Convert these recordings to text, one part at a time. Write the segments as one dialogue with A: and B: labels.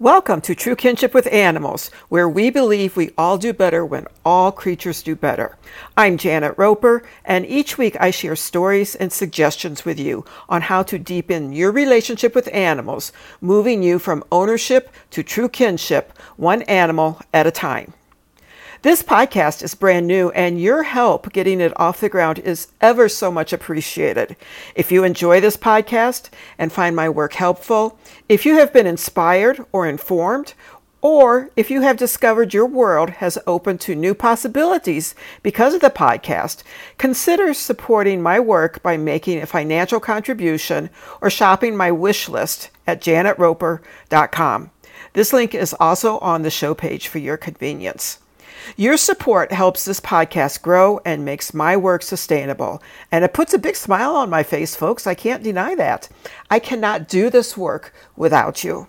A: Welcome to True Kinship with Animals, where we believe we all do better when all creatures do better. I'm Janet Roper, and each week I share stories and suggestions with you on how to deepen your relationship with animals, moving you from ownership to true kinship, one animal at a time. This podcast is brand new, and your help getting it off the ground is ever so much appreciated. If you enjoy this podcast and find my work helpful, if you have been inspired or informed, or if you have discovered your world has opened to new possibilities because of the podcast, consider supporting my work by making a financial contribution or shopping my wish list at janetroper.com. This link is also on the show page for your convenience. Your support helps this podcast grow and makes my work sustainable. And it puts a big smile on my face, folks. I can't deny that. I cannot do this work without you.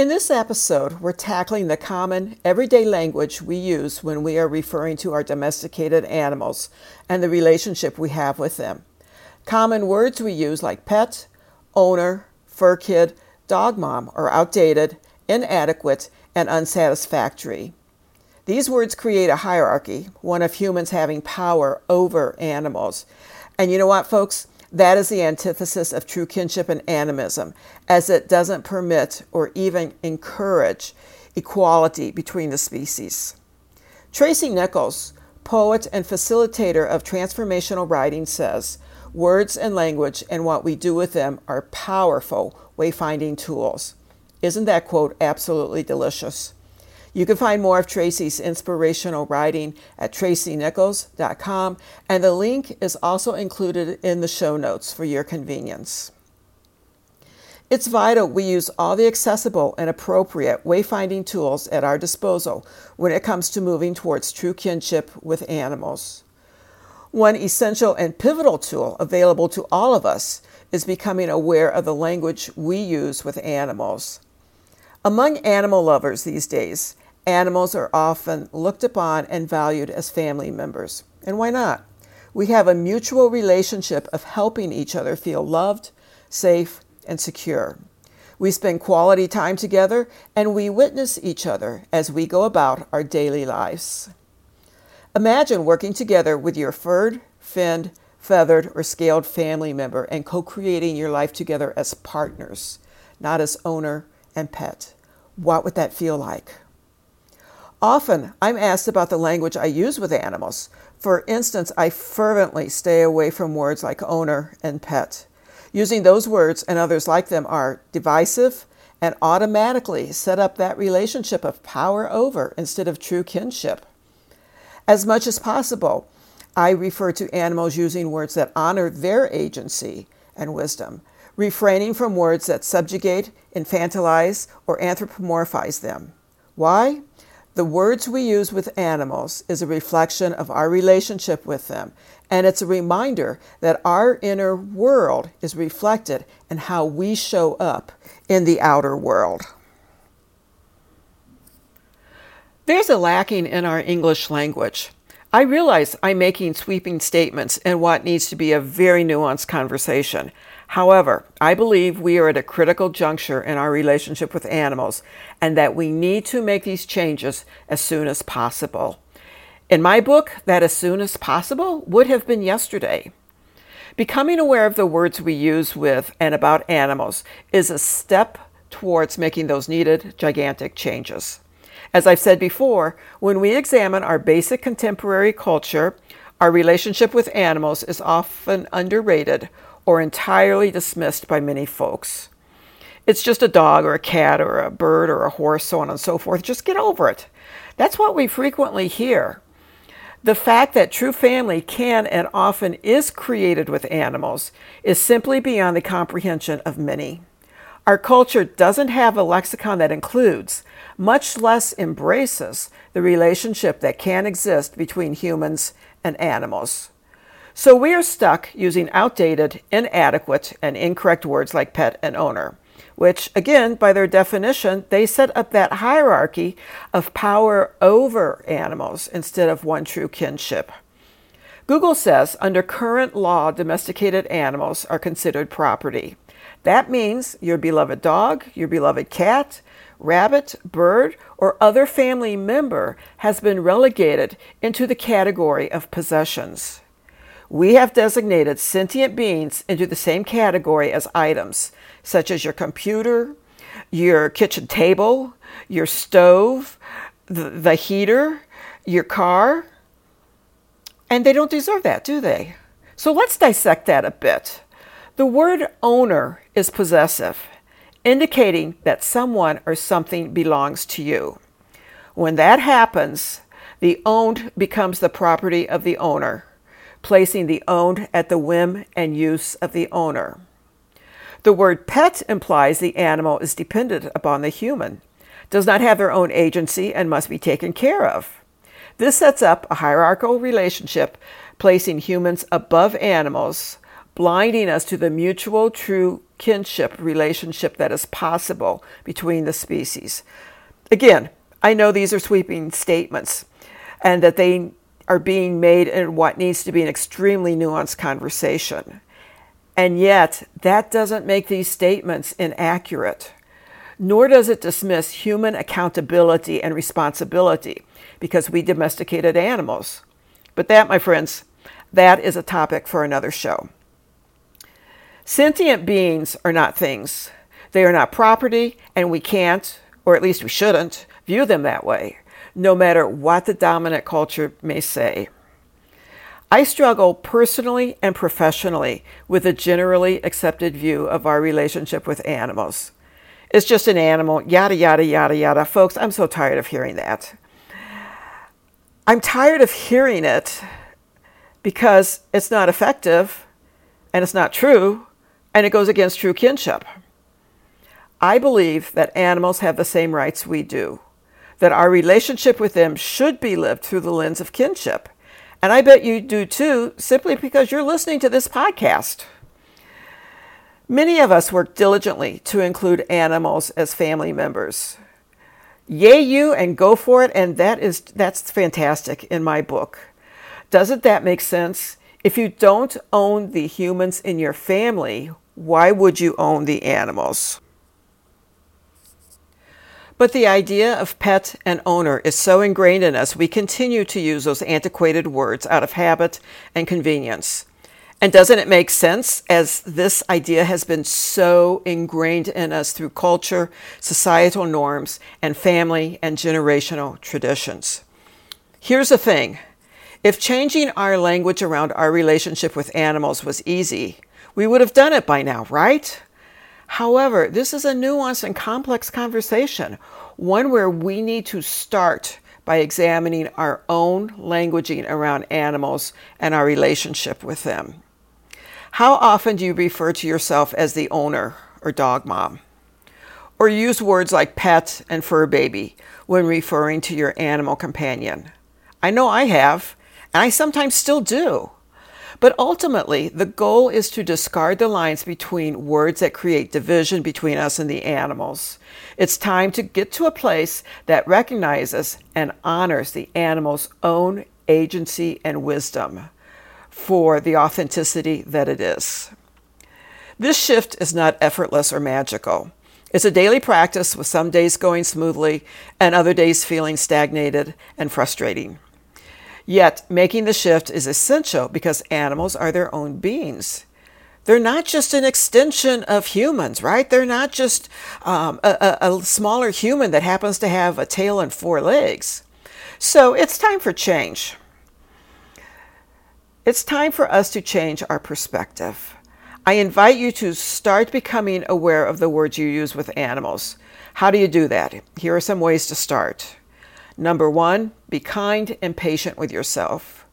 A: In this episode, we're tackling the common everyday language we use when we are referring to our domesticated animals and the relationship we have with them. Common words we use like pet, owner, fur kid, dog mom are outdated inadequate, and unsatisfactory. These words create a hierarchy, one of humans having power over animals. And you know what, folks? That is the antithesis of true kinship and animism, as it doesn't permit or even encourage equality between the species. Tracie Nichols, poet and facilitator of transformational writing, says words and language and what we do with them are powerful wayfinding tools. Isn't that quote absolutely delicious? You can find more of Tracie's inspirational writing at tracienichols.com, and the link is also included in the show notes for your convenience. It's vital we use all the accessible and appropriate wayfinding tools at our disposal when it comes to moving towards true kinship with animals. One essential and pivotal tool available to all of us is becoming aware of the language we use with animals. Among animal lovers these days, animals are often looked upon and valued as family members. And why not? We have a mutual relationship of helping each other feel loved, safe, and secure. We spend quality time together and we witness each other as we go about our daily lives. Imagine working together with your furred, finned, feathered, or scaled family member and co creating your life together as partners, not as owner and pet. What would that feel like? Often, I'm asked about the language I use with animals. For instance, I fervently stay away from words like owner and pet. Using those words and others like them are divisive and automatically set up that relationship of power over instead of true kinship. As much as possible, I refer to animals using words that honor their agency and wisdom refraining from words that subjugate, infantilize, or anthropomorphize them. Why? The words we use with animals is a reflection of our relationship with them, and it's a reminder that our inner world is reflected in how we show up in the outer world. There's a lacking in our English language. I realize I'm making sweeping statements in what needs to be a very nuanced conversation. However, I believe we are at a critical juncture in our relationship with animals and that we need to make these changes as soon as possible. In my book, that as soon as possible would have been yesterday. Becoming aware of the words we use with and about animals is a step towards making those needed gigantic changes. As I've said before, when we examine our basic contemporary culture, our relationship with animals is often underrated or entirely dismissed by many folks. It's just a dog or a cat or a bird or a horse, so on and so forth. Just get over it. That's what we frequently hear. The fact that true family can and often is created with animals is simply beyond the comprehension of many. Our culture doesn't have a lexicon that includes, much less embraces, the relationship that can exist between humans and animals. So we are stuck using outdated, inadequate, and incorrect words like pet and owner, which, again, by their definition, they set up that hierarchy of power over animals instead of one true kinship. Google says under current law, domesticated animals are considered property. That means your beloved dog, your beloved cat, rabbit, bird, or other family member has been relegated into the category of possessions. We have designated sentient beings into the same category as items, such as your computer, your kitchen table, your stove, the, the heater, your car. And they don't deserve that, do they? So let's dissect that a bit. The word owner is possessive, indicating that someone or something belongs to you. When that happens, the owned becomes the property of the owner, placing the owned at the whim and use of the owner. The word pet implies the animal is dependent upon the human, does not have their own agency, and must be taken care of. This sets up a hierarchical relationship, placing humans above animals blinding us to the mutual true kinship relationship that is possible between the species. Again, I know these are sweeping statements and that they are being made in what needs to be an extremely nuanced conversation. And yet, that doesn't make these statements inaccurate, nor does it dismiss human accountability and responsibility because we domesticated animals. But that, my friends, that is a topic for another show. Sentient beings are not things. They are not property, and we can't, or at least we shouldn't, view them that way, no matter what the dominant culture may say. I struggle personally and professionally with a generally accepted view of our relationship with animals. It's just an animal, yada, yada, yada, yada. Folks, I'm so tired of hearing that. I'm tired of hearing it because it's not effective and it's not true and it goes against true kinship. I believe that animals have the same rights we do, that our relationship with them should be lived through the lens of kinship. And I bet you do too, simply because you're listening to this podcast. Many of us work diligently to include animals as family members. Yay you and go for it and that is that's fantastic in my book. Doesn't that make sense? If you don't own the humans in your family, why would you own the animals? But the idea of pet and owner is so ingrained in us, we continue to use those antiquated words out of habit and convenience. And doesn't it make sense as this idea has been so ingrained in us through culture, societal norms, and family and generational traditions? Here's the thing if changing our language around our relationship with animals was easy, we would have done it by now, right? However, this is a nuanced and complex conversation, one where we need to start by examining our own languaging around animals and our relationship with them. How often do you refer to yourself as the owner or dog mom? Or use words like pet and fur baby when referring to your animal companion? I know I have, and I sometimes still do. But ultimately, the goal is to discard the lines between words that create division between us and the animals. It's time to get to a place that recognizes and honors the animal's own agency and wisdom for the authenticity that it is. This shift is not effortless or magical. It's a daily practice with some days going smoothly and other days feeling stagnated and frustrating. Yet, making the shift is essential because animals are their own beings. They're not just an extension of humans, right? They're not just um, a, a smaller human that happens to have a tail and four legs. So it's time for change. It's time for us to change our perspective. I invite you to start becoming aware of the words you use with animals. How do you do that? Here are some ways to start. Number one, be kind and patient with yourself.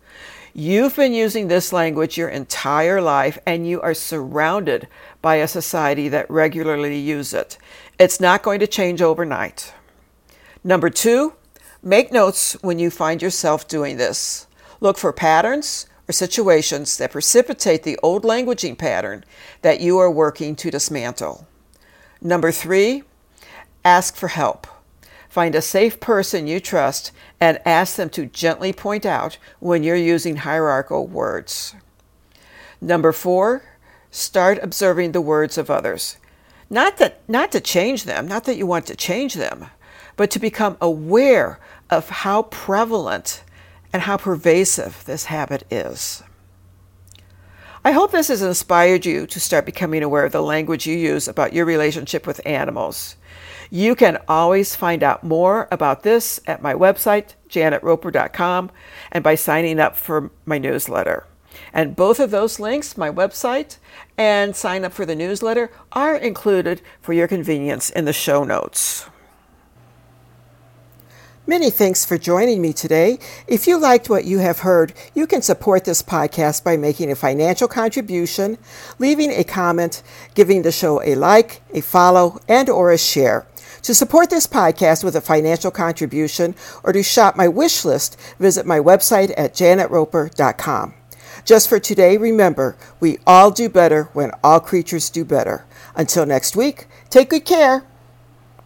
A: You've been using this language your entire life and you are surrounded by a society that regularly use it. It's not going to change overnight. Number two, make notes when you find yourself doing this. Look for patterns or situations that precipitate the old languaging pattern that you are working to dismantle. Number three, ask for help. Find a safe person you trust and ask them to gently point out when you're using hierarchical words. Number four, start observing the words of others. Not that not to change them, not that you want to change them, but to become aware of how prevalent and how pervasive this habit is. I hope this has inspired you to start becoming aware of the language you use about your relationship with animals. You can always find out more about this at my website, janetroper.com, and by signing up for my newsletter. And both of those links, my website and sign up for the newsletter, are included for your convenience in the show notes. Many thanks for joining me today. If you liked what you have heard, you can support this podcast by making a financial contribution, leaving a comment, giving the show a like, a follow, and or a share. To support this podcast with a financial contribution or to shop my wish list, visit my website at janetroper.com. Just for today, remember, we all do better when all creatures do better. Until next week, take good care.